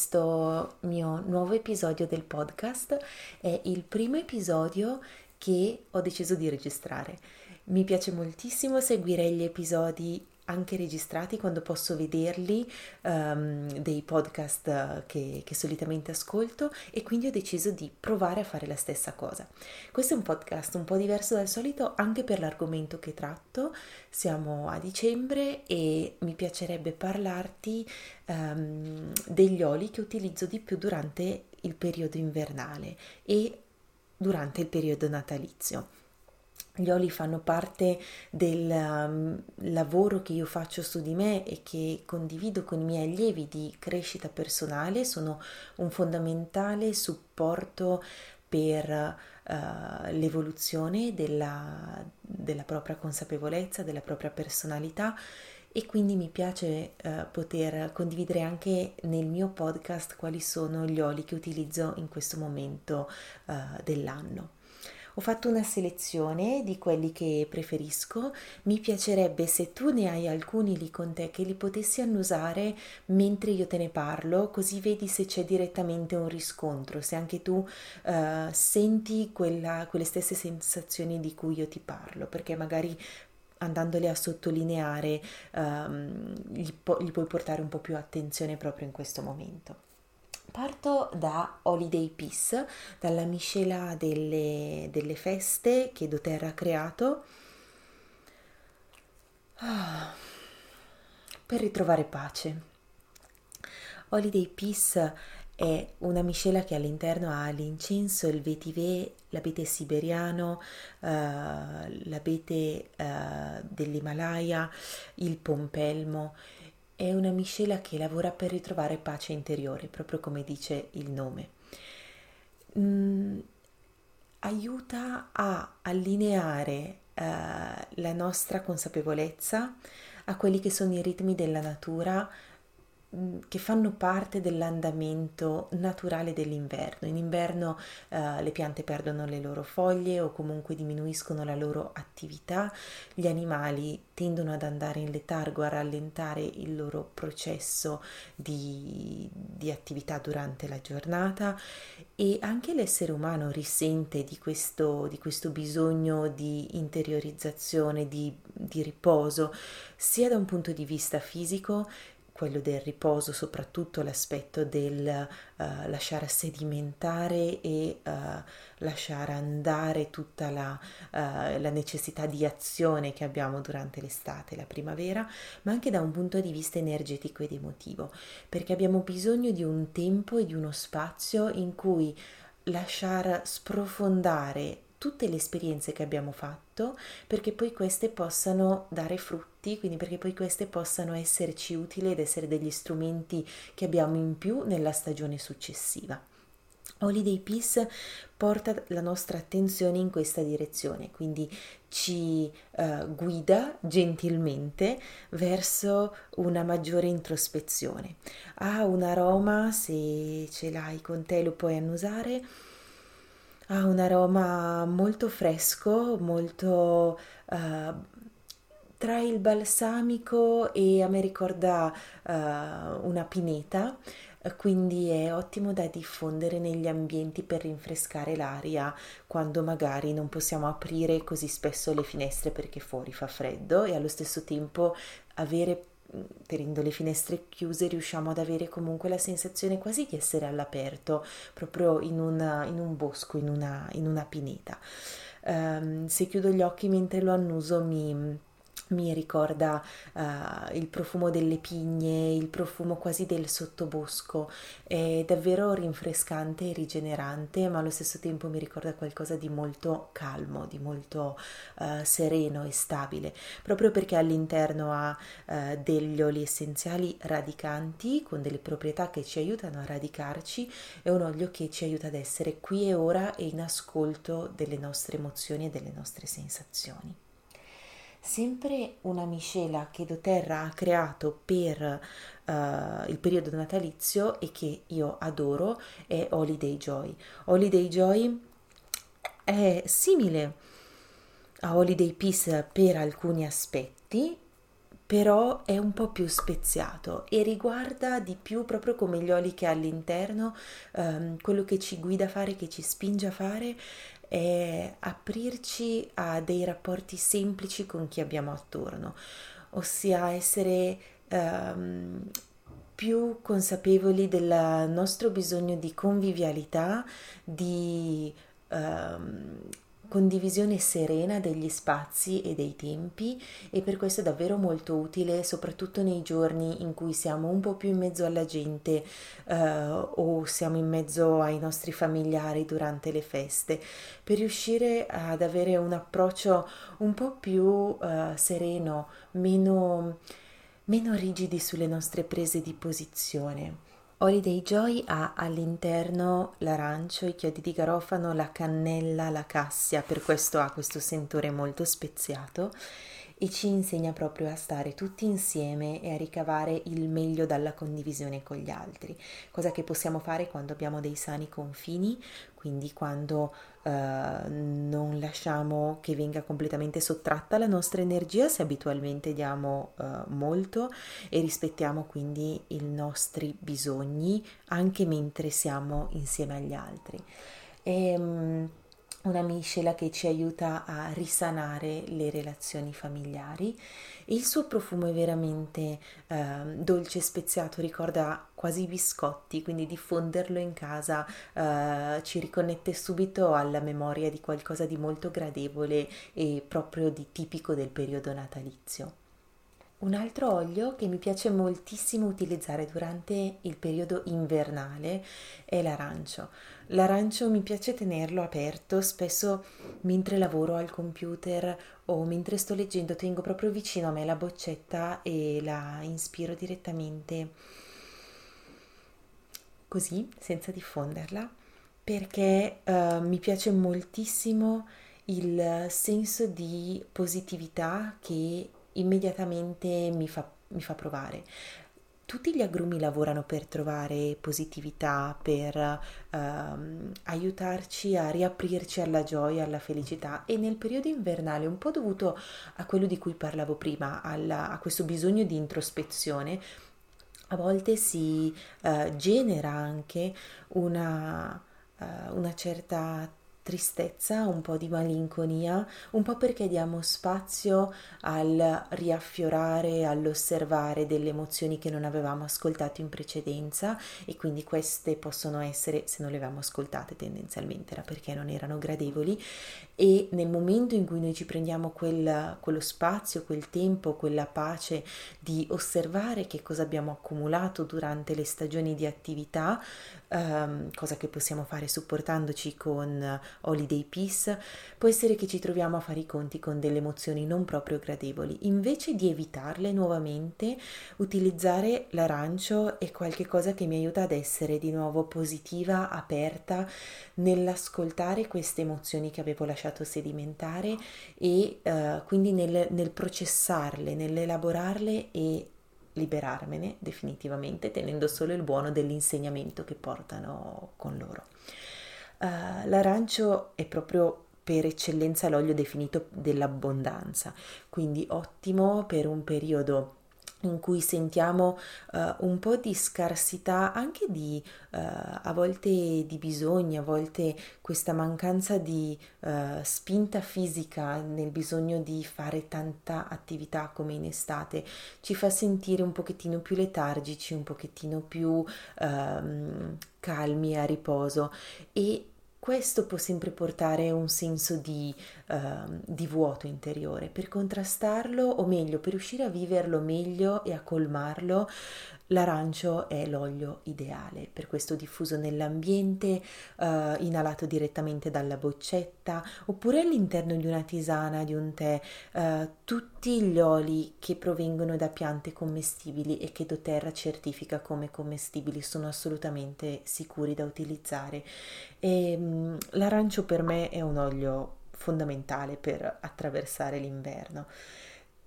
questo mio nuovo episodio del podcast. È il primo episodio che ho deciso di registrare. Mi piace moltissimo seguire gli episodi anche registrati quando posso vederli um, dei podcast che, che, solitamente ascolto e quindi ho deciso di provare a fare la stessa cosa. Questo è un podcast un po' diverso dal solito anche per l'argomento che tratto. Siamo a dicembre e mi piacerebbe parlarti um, degli oli che utilizzo di più durante il periodo invernale e durante il periodo natalizio. Gli oli fanno parte del um, lavoro che io faccio su di me e che condivido con i miei allievi di crescita personale, sono un fondamentale supporto per uh, l'evoluzione della, della, propria consapevolezza, della propria personalità e quindi mi piace uh, poter condividere anche nel mio podcast quali sono gli oli che utilizzo in questo momento uh, dell'anno. Ho fatto una selezione di quelli che preferisco, mi piacerebbe se tu ne hai alcuni lì con te che li potessi annusare mentre io te ne parlo, così vedi se c'è direttamente un riscontro, se anche tu uh, senti quella, quelle stesse sensazioni di cui io ti parlo, perché magari andandole a sottolineare um, gli, po- gli puoi portare un po' più attenzione proprio in questo momento. Parto da Holiday Peace, dalla miscela delle, delle feste che doTERRA ha creato ah, per ritrovare pace. Holiday Peace è una miscela che all'interno ha l'incenso, il vetiver, l'abete siberiano, uh, l'abete uh, dell'Himalaya, il pompelmo è una miscela che lavora per ritrovare pace interiore, proprio come dice il nome. Mm, aiuta a allineare uh, la nostra consapevolezza a quelli che sono i ritmi della natura che fanno parte dell'andamento naturale dell'inverno. In inverno eh, le piante perdono le loro foglie o comunque diminuiscono la loro attività, gli animali tendono ad andare in letargo, a rallentare il loro processo di, di attività durante la giornata e anche l'essere umano risente di questo, di questo bisogno di interiorizzazione, di, di riposo, sia da un punto di vista fisico quello del riposo, soprattutto l'aspetto del uh, lasciare sedimentare e uh, lasciare andare tutta la, uh, la, necessità di azione che abbiamo durante l'estate, la primavera, ma anche da un punto di vista energetico ed emotivo, perché abbiamo bisogno di un tempo e di uno spazio in cui lasciare sprofondare tutte le esperienze che abbiamo fatto perché poi queste possano dare frutti, quindi perché poi queste possano esserci utili ed essere degli strumenti che abbiamo in più nella stagione successiva. Holiday Peace porta la nostra attenzione in questa direzione, quindi ci uh, guida gentilmente verso una maggiore introspezione. Ha un aroma, se ce l'hai con te lo puoi annusare, ha un aroma molto fresco, molto uh, tra il balsamico e a me ricorda uh, una pineta, quindi è ottimo da diffondere negli ambienti per rinfrescare l'aria quando magari non possiamo aprire così spesso le finestre perché fuori fa freddo e allo stesso tempo avere tenendo le finestre chiuse riusciamo ad avere comunque la sensazione quasi di essere all'aperto, proprio in, una, in un bosco, in una, in una pineta. Um, se chiudo gli occhi mentre lo annuso mi mi ricorda uh, il profumo delle pigne, il profumo quasi del sottobosco, è davvero rinfrescante e rigenerante, ma allo stesso tempo mi ricorda qualcosa di molto calmo, di molto uh, sereno e stabile, proprio perché all'interno ha uh, degli oli essenziali radicanti con delle proprietà che ci aiutano a radicarci e un olio che ci aiuta ad essere qui e ora e in ascolto delle nostre emozioni e delle nostre sensazioni sempre una miscela che doTERRA ha creato per uh, il periodo natalizio e che io adoro è Holiday Joy. Holiday Joy è simile a Holiday Peace per alcuni aspetti, però è un po' più speziato e riguarda di più proprio come gli oli che ha all'interno, ehm, quello che ci guida a fare, che ci spinge a fare è aprirci a dei rapporti semplici con chi abbiamo attorno, ossia essere ehm, più consapevoli del nostro bisogno di convivialità, di ehm, condivisione serena degli spazi e dei tempi e per questo è davvero molto utile soprattutto nei giorni in cui siamo un po' più in mezzo alla gente eh, o siamo in mezzo ai nostri familiari durante le feste per riuscire ad avere un approccio un po' più eh, sereno, meno, meno rigidi sulle nostre prese di posizione. Holiday Joy ha all'interno l'arancio, i chiodi di garofano, la cannella, la cassia, per questo ha questo sentore molto speziato e ci insegna proprio a stare tutti insieme e a ricavare il meglio dalla condivisione con gli altri, cosa che possiamo fare quando abbiamo dei sani confini, quindi quando eh, non lasciamo che venga completamente sottratta la nostra energia se abitualmente diamo eh, molto e rispettiamo quindi i nostri bisogni anche mentre siamo insieme agli altri. E, ehm, una miscela che ci aiuta a risanare le relazioni familiari. Il suo profumo è veramente eh, dolce e speziato, ricorda quasi biscotti, quindi diffonderlo in casa eh, ci riconnette subito alla memoria di qualcosa di molto gradevole e proprio di tipico del periodo natalizio. Un altro olio che mi piace moltissimo utilizzare durante il periodo invernale è l'arancio. L'arancio mi piace tenerlo aperto, spesso mentre lavoro al computer o mentre sto leggendo tengo proprio vicino a me la boccetta e la inspiro direttamente così, senza diffonderla, perché uh, mi piace moltissimo il senso di positività che immediatamente mi fa, mi fa provare. Tutti gli agrumi lavorano per trovare positività, per ehm, aiutarci a riaprirci alla gioia, alla felicità e nel periodo invernale, un po' dovuto a quello di cui parlavo prima, alla, a questo bisogno di introspezione, a volte si eh, genera anche una, uh, una certa tristezza, un po' di malinconia, un po' perché diamo spazio al riaffiorare, all'osservare delle emozioni che non avevamo ascoltato in precedenza e quindi queste possono essere, se non le avevamo ascoltate tendenzialmente era perché non erano gradevoli e nel momento in cui noi ci prendiamo quel, quello spazio, quel tempo, quella pace di osservare che cosa abbiamo accumulato durante le stagioni di attività, um, cosa che possiamo fare supportandoci con Holiday Peace, può essere che ci troviamo a fare i conti con delle emozioni non proprio gradevoli. Invece di evitarle nuovamente, utilizzare l'arancio è qualcosa che mi aiuta ad essere di nuovo positiva, aperta nell'ascoltare queste emozioni che avevo lasciato sedimentare e uh, quindi nel, nel processarle, nell'elaborarle e liberarmene definitivamente, tenendo solo il buono dell'insegnamento che portano con loro. Uh, l'arancio è proprio per eccellenza l'olio definito dell'abbondanza, quindi ottimo per un periodo in cui sentiamo uh, un po' di scarsità, anche di uh, a volte di bisogni, a volte questa mancanza di uh, spinta fisica nel bisogno di fare tanta attività come in estate, ci fa sentire un pochettino più letargici, un pochettino più ehm, calmi a riposo. E questo può sempre portare un senso di, uh, di, vuoto interiore. Per contrastarlo, o meglio, per riuscire a viverlo meglio e a colmarlo, L'arancio è l'olio ideale, per questo diffuso nell'ambiente, uh, inalato direttamente dalla boccetta oppure all'interno di una tisana, di un tè, uh, tutti gli oli che provengono da piante commestibili e che doTERRA certifica come commestibili sono assolutamente sicuri da utilizzare. E, um, l'arancio per me è un olio fondamentale per attraversare l'inverno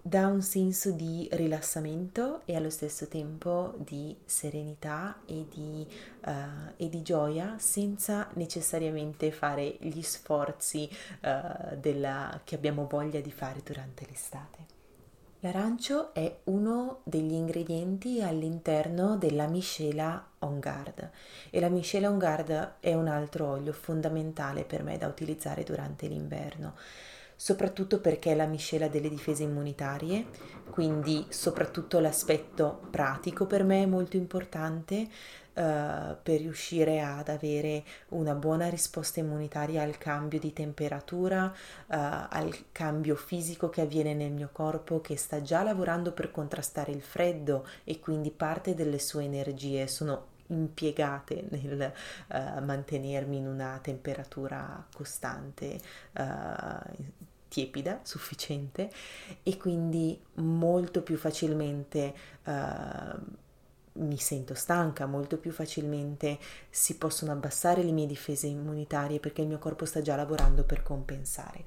dà un senso di rilassamento e allo stesso tempo di serenità e di, uh, e di gioia senza necessariamente fare gli sforzi uh, della, che abbiamo voglia di fare durante l'estate. L'arancio è uno degli ingredienti all'interno della miscela On Guard e la miscela On Guard è un altro olio fondamentale per me da utilizzare durante l'inverno soprattutto perché è la miscela delle difese immunitarie, quindi soprattutto l'aspetto pratico per me è molto importante uh, per riuscire ad avere una buona risposta immunitaria al cambio di temperatura, uh, al cambio fisico che avviene nel mio corpo che sta già lavorando per contrastare il freddo e quindi parte delle sue energie sono impiegate nel uh, mantenermi in una temperatura costante, uh, tiepida, sufficiente e quindi molto più facilmente uh, mi sento stanca, molto più facilmente si possono abbassare le mie difese immunitarie perché il mio corpo sta già lavorando per compensare.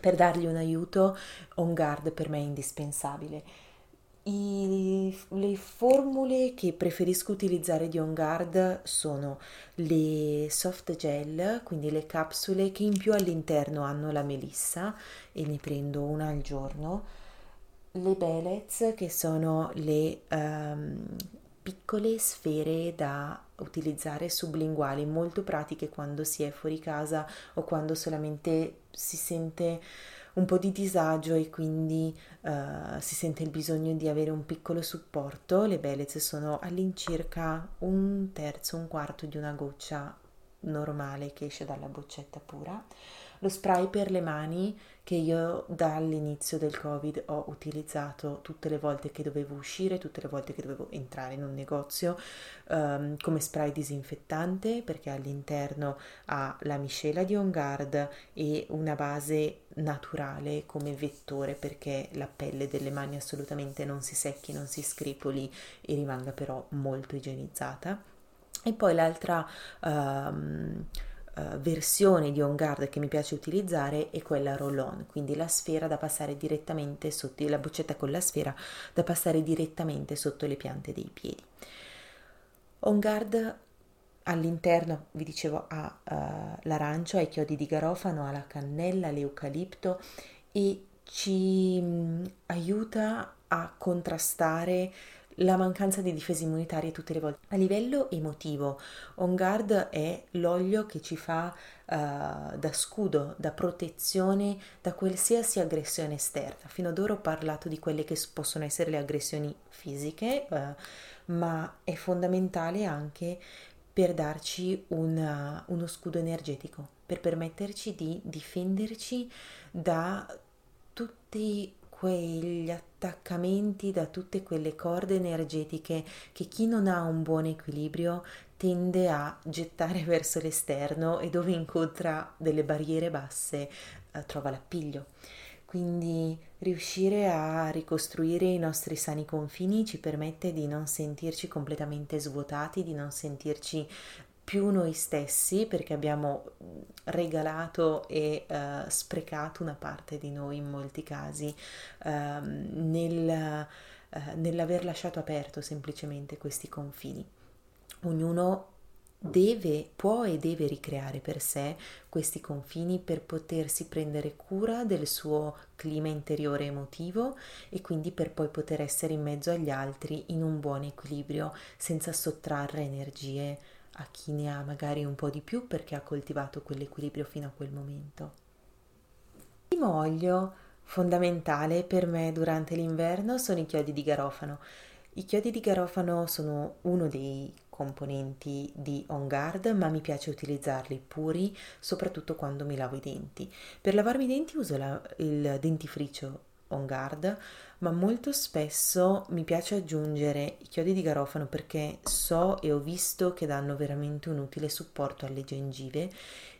Per dargli un aiuto, On Guard per me è indispensabile i, le formule che preferisco utilizzare di On Guard sono le soft gel, quindi le capsule che in più all'interno hanno la melissa e ne prendo una al giorno, le Belez che sono le um, piccole sfere da utilizzare sublinguali molto pratiche quando si è fuori casa o quando solamente si sente un po' di disagio e quindi uh, si sente il bisogno di avere un piccolo supporto. Le Belez sono all'incirca un terzo, un quarto di una goccia normale che esce dalla boccetta pura lo spray per le mani che io dall'inizio del covid ho utilizzato tutte le volte che dovevo uscire, tutte le volte che dovevo entrare in un negozio um, come spray disinfettante perché all'interno ha la miscela di On Guard e una base naturale come vettore perché la pelle delle mani assolutamente non si secchi, non si scripoli e rimanga però molto igienizzata. E poi l'altra um, uh, versione di On Guard che mi piace utilizzare è quella roll-on, quindi la sfera da passare direttamente sotto, la boccetta con la sfera da passare direttamente sotto le piante dei piedi. On Guard all'interno, vi dicevo, ha uh, l'arancio, ha i chiodi di garofano, ha la cannella, l'eucalipto e ci mh, aiuta a contrastare la mancanza di difese immunitarie tutte le volte. A livello emotivo, On Guard è l'olio che ci fa uh, da scudo, da protezione da qualsiasi aggressione esterna. Fino ad ora ho parlato di quelle che possono essere le aggressioni fisiche, uh, ma è fondamentale anche per darci una, uno scudo energetico, per permetterci di difenderci da tutti quegli attaccamenti, da tutte quelle corde energetiche che chi non ha un buon equilibrio tende a gettare verso l'esterno e dove incontra delle barriere basse eh, trova l'appiglio. Quindi riuscire a ricostruire i nostri sani confini ci permette di non sentirci completamente svuotati, di non sentirci più noi stessi perché abbiamo regalato e uh, sprecato una parte di noi in molti casi uh, nel, uh, nell'aver lasciato aperto semplicemente questi confini. Ognuno deve, può e deve ricreare per sé questi confini per potersi prendere cura del suo clima interiore emotivo e quindi per poi poter essere in mezzo agli altri in un buon equilibrio senza sottrarre energie a chi ne ha magari un po' di più perché ha coltivato quell'equilibrio fino a quel momento. Il primo olio fondamentale per me durante l'inverno sono i chiodi di garofano. I chiodi di garofano sono uno dei componenti di On Guard, ma mi piace utilizzarli puri, soprattutto quando mi lavo i denti. Per lavarmi i denti uso la, il dentifricio On Guard, ma molto spesso mi piace aggiungere i chiodi di garofano perché so e ho visto che danno veramente un utile supporto alle gengive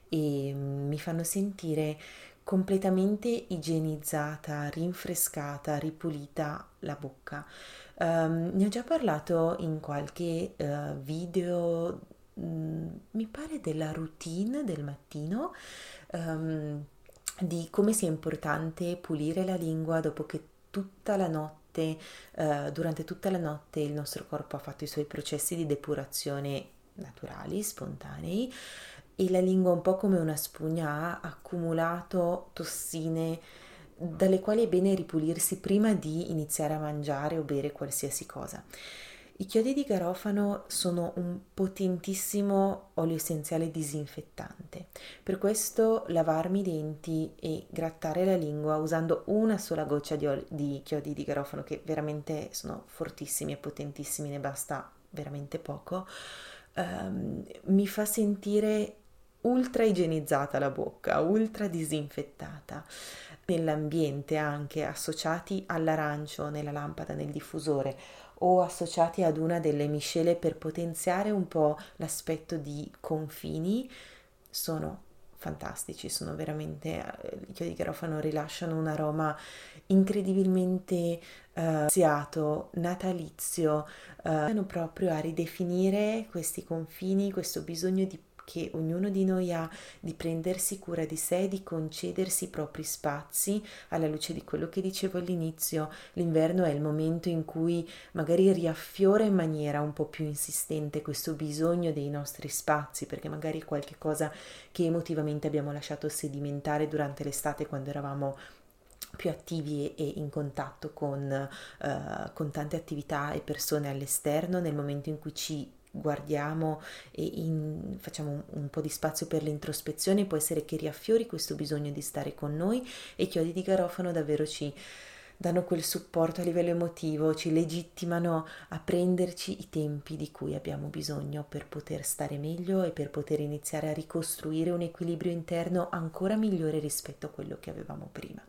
e mi fanno sentire completamente igienizzata, rinfrescata, ripulita la bocca. Um, ne ho già parlato in qualche uh, video, um, mi pare della routine del mattino, um, di come sia importante pulire la lingua dopo che tutta la notte, uh, durante tutta la notte il nostro corpo ha fatto i suoi processi di depurazione naturali, spontanei e la lingua un po' come una spugna ha accumulato tossine dalle quali è bene ripulirsi prima di iniziare a mangiare o bere qualsiasi cosa. I chiodi di garofano sono un potentissimo olio essenziale disinfettante, per questo lavarmi i denti e grattare la lingua usando una sola goccia di, olio, di chiodi di garofano, che veramente sono fortissimi e potentissimi, ne basta veramente poco, um, mi fa sentire ultra igienizzata la bocca, ultra disinfettata. Nell'ambiente anche associati all'arancio nella lampada, nel diffusore o associati ad una delle miscele per potenziare un po' l'aspetto di confini sono fantastici, sono veramente eh, i chiodi garofano rilasciano un aroma incredibilmente uh, siato, natalizio, uh, proprio a ridefinire questi confini, questo bisogno di che ognuno di noi ha di prendersi cura di sé, di concedersi i propri spazi, alla luce di quello che dicevo all'inizio, l'inverno è il momento in cui magari riaffiora in maniera un po' più insistente questo bisogno dei nostri spazi, perché magari qualche cosa che emotivamente abbiamo lasciato sedimentare durante l'estate quando eravamo più attivi e in contatto con, uh, con tante attività e persone all'esterno nel momento in cui ci guardiamo e in, facciamo un, un, po' di spazio per l'introspezione, può essere che riaffiori questo bisogno di stare con noi e i chiodi di garofano davvero ci danno quel supporto a livello emotivo, ci legittimano a prenderci i tempi di cui abbiamo bisogno per poter stare meglio e per poter iniziare a ricostruire un equilibrio interno ancora migliore rispetto a quello che avevamo prima.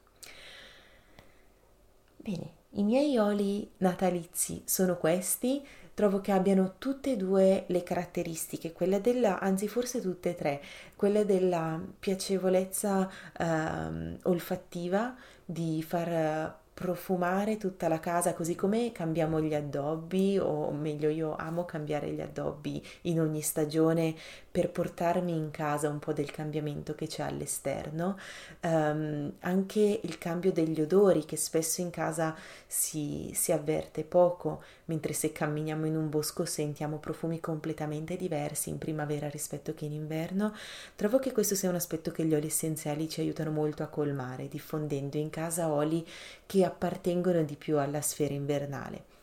Bene, i miei oli natalizi sono questi, trovo che abbiano tutte e due le caratteristiche, quella della, anzi forse tutte e tre, quella della piacevolezza eh, olfattiva, di far profumare tutta la casa così come cambiamo gli addobbi o meglio io amo cambiare gli addobbi in ogni stagione per portarmi in casa un po' del cambiamento che c'è all'esterno. Um, anche il cambio degli odori che spesso in casa si, si avverte poco mentre se camminiamo in un bosco sentiamo profumi completamente diversi in primavera rispetto che in inverno trovo che questo sia un aspetto che gli oli essenziali ci aiutano molto a colmare diffondendo in casa oli che appartengono di più alla sfera invernale.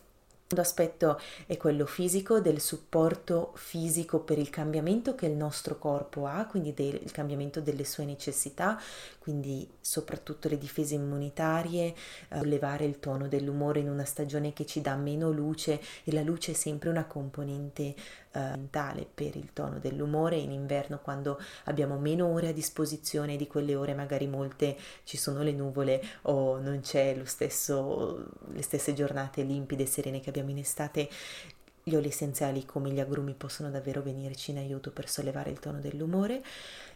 Aspetto è quello fisico, del supporto fisico per il cambiamento che il nostro corpo ha, quindi del, il cambiamento delle sue necessità, quindi soprattutto le difese immunitarie, eh, il tono dell'umore in una stagione che ci dà meno luce e la luce è sempre una componente mentale per il tono dell'umore in inverno quando abbiamo meno ore a disposizione di quelle ore magari molte ci sono le nuvole o non c'è lo stesso le stesse giornate limpide e serene che abbiamo in estate gli oli essenziali come gli agrumi possono davvero venirci in aiuto per sollevare il tono dell'umore.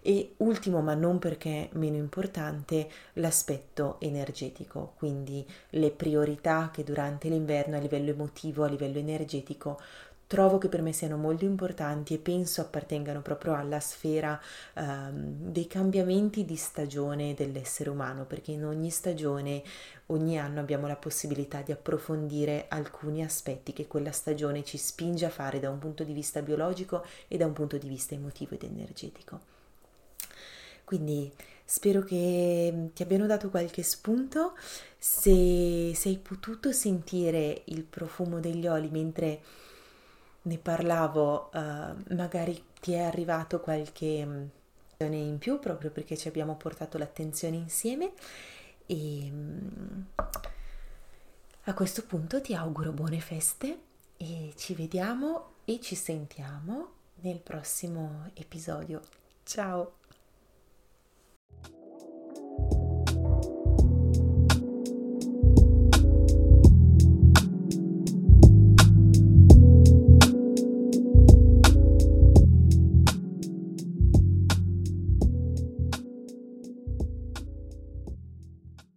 E ultimo ma non perché meno importante l'aspetto energetico quindi le priorità che durante l'inverno a livello emotivo a livello energetico trovo che per me siano molto importanti e penso appartengano proprio alla sfera um, dei cambiamenti di stagione dell'essere umano, perché in ogni stagione, ogni anno abbiamo la possibilità di approfondire alcuni aspetti che quella stagione ci spinge a fare da un punto di vista biologico e da un punto di vista emotivo ed energetico. Quindi spero che ti abbiano dato qualche spunto, se, se hai potuto sentire il profumo degli oli mentre ne parlavo, uh, magari ti è arrivato qualche mm, in più proprio perché ci abbiamo portato l'attenzione insieme e um, a questo punto ti auguro buone feste e ci vediamo e ci sentiamo nel prossimo episodio. Ciao!